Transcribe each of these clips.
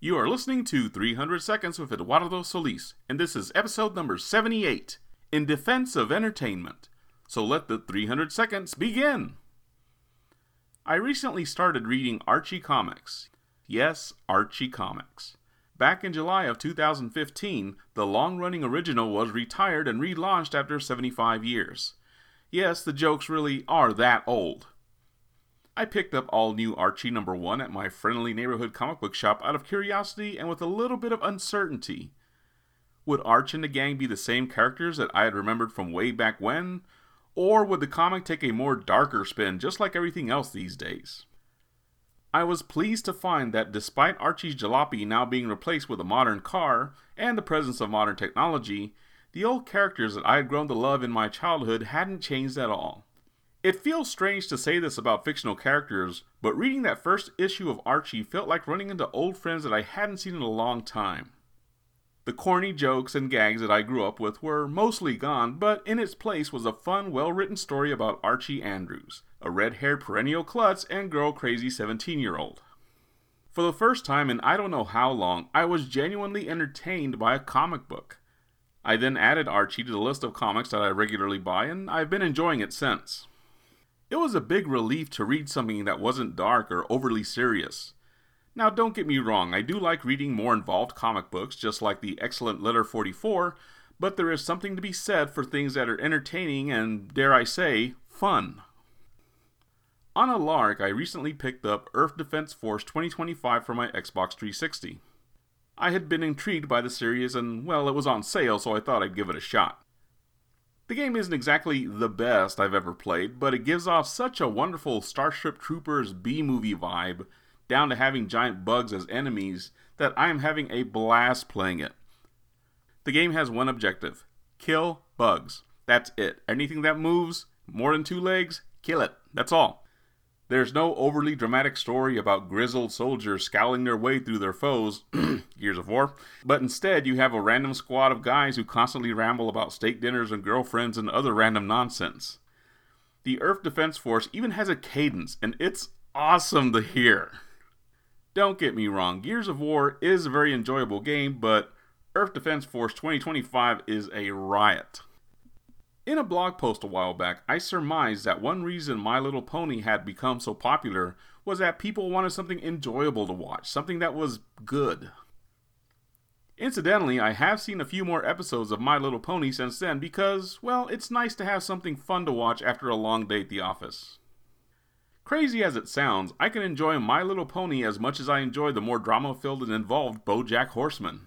You are listening to 300 Seconds with Eduardo Solis, and this is episode number 78 In Defense of Entertainment. So let the 300 seconds begin! I recently started reading Archie Comics. Yes, Archie Comics. Back in July of 2015, the long running original was retired and relaunched after 75 years. Yes, the jokes really are that old. I picked up all new Archie number one at my friendly neighborhood comic book shop out of curiosity and with a little bit of uncertainty. Would Arch and the gang be the same characters that I had remembered from way back when? Or would the comic take a more darker spin, just like everything else these days? I was pleased to find that despite Archie's jalopy now being replaced with a modern car and the presence of modern technology, the old characters that I had grown to love in my childhood hadn't changed at all. It feels strange to say this about fictional characters, but reading that first issue of Archie felt like running into old friends that I hadn't seen in a long time. The corny jokes and gags that I grew up with were mostly gone, but in its place was a fun, well written story about Archie Andrews, a red haired perennial klutz and girl crazy 17 year old. For the first time in I don't know how long, I was genuinely entertained by a comic book. I then added Archie to the list of comics that I regularly buy, and I've been enjoying it since. It was a big relief to read something that wasn't dark or overly serious. Now, don't get me wrong, I do like reading more involved comic books, just like the excellent Letter 44, but there is something to be said for things that are entertaining and, dare I say, fun. On a lark, I recently picked up Earth Defense Force 2025 for my Xbox 360. I had been intrigued by the series, and well, it was on sale, so I thought I'd give it a shot. The game isn't exactly the best I've ever played, but it gives off such a wonderful Starship Troopers B movie vibe, down to having giant bugs as enemies, that I am having a blast playing it. The game has one objective kill bugs. That's it. Anything that moves more than two legs, kill it. That's all. There's no overly dramatic story about grizzled soldiers scowling their way through their foes, Gears of War, but instead you have a random squad of guys who constantly ramble about steak dinners and girlfriends and other random nonsense. The Earth Defense Force even has a cadence, and it's awesome to hear. Don't get me wrong, Gears of War is a very enjoyable game, but Earth Defense Force 2025 is a riot. In a blog post a while back, I surmised that one reason My Little Pony had become so popular was that people wanted something enjoyable to watch, something that was good. Incidentally, I have seen a few more episodes of My Little Pony since then because, well, it's nice to have something fun to watch after a long day at the office. Crazy as it sounds, I can enjoy My Little Pony as much as I enjoy the more drama filled and involved Bojack Horseman.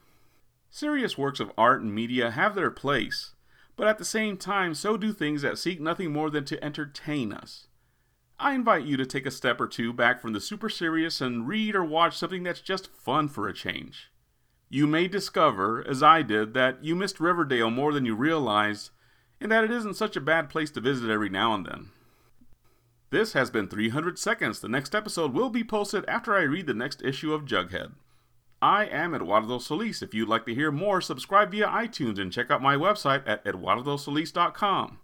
Serious works of art and media have their place, but at the same time, so do things that seek nothing more than to entertain us. I invite you to take a step or two back from the super serious and read or watch something that's just fun for a change. You may discover, as I did, that you missed Riverdale more than you realized, and that it isn't such a bad place to visit every now and then. This has been 300 Seconds. The next episode will be posted after I read the next issue of Jughead. I am Eduardo Solis. If you'd like to hear more, subscribe via iTunes and check out my website at eduardosolis.com.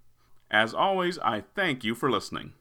As always, I thank you for listening.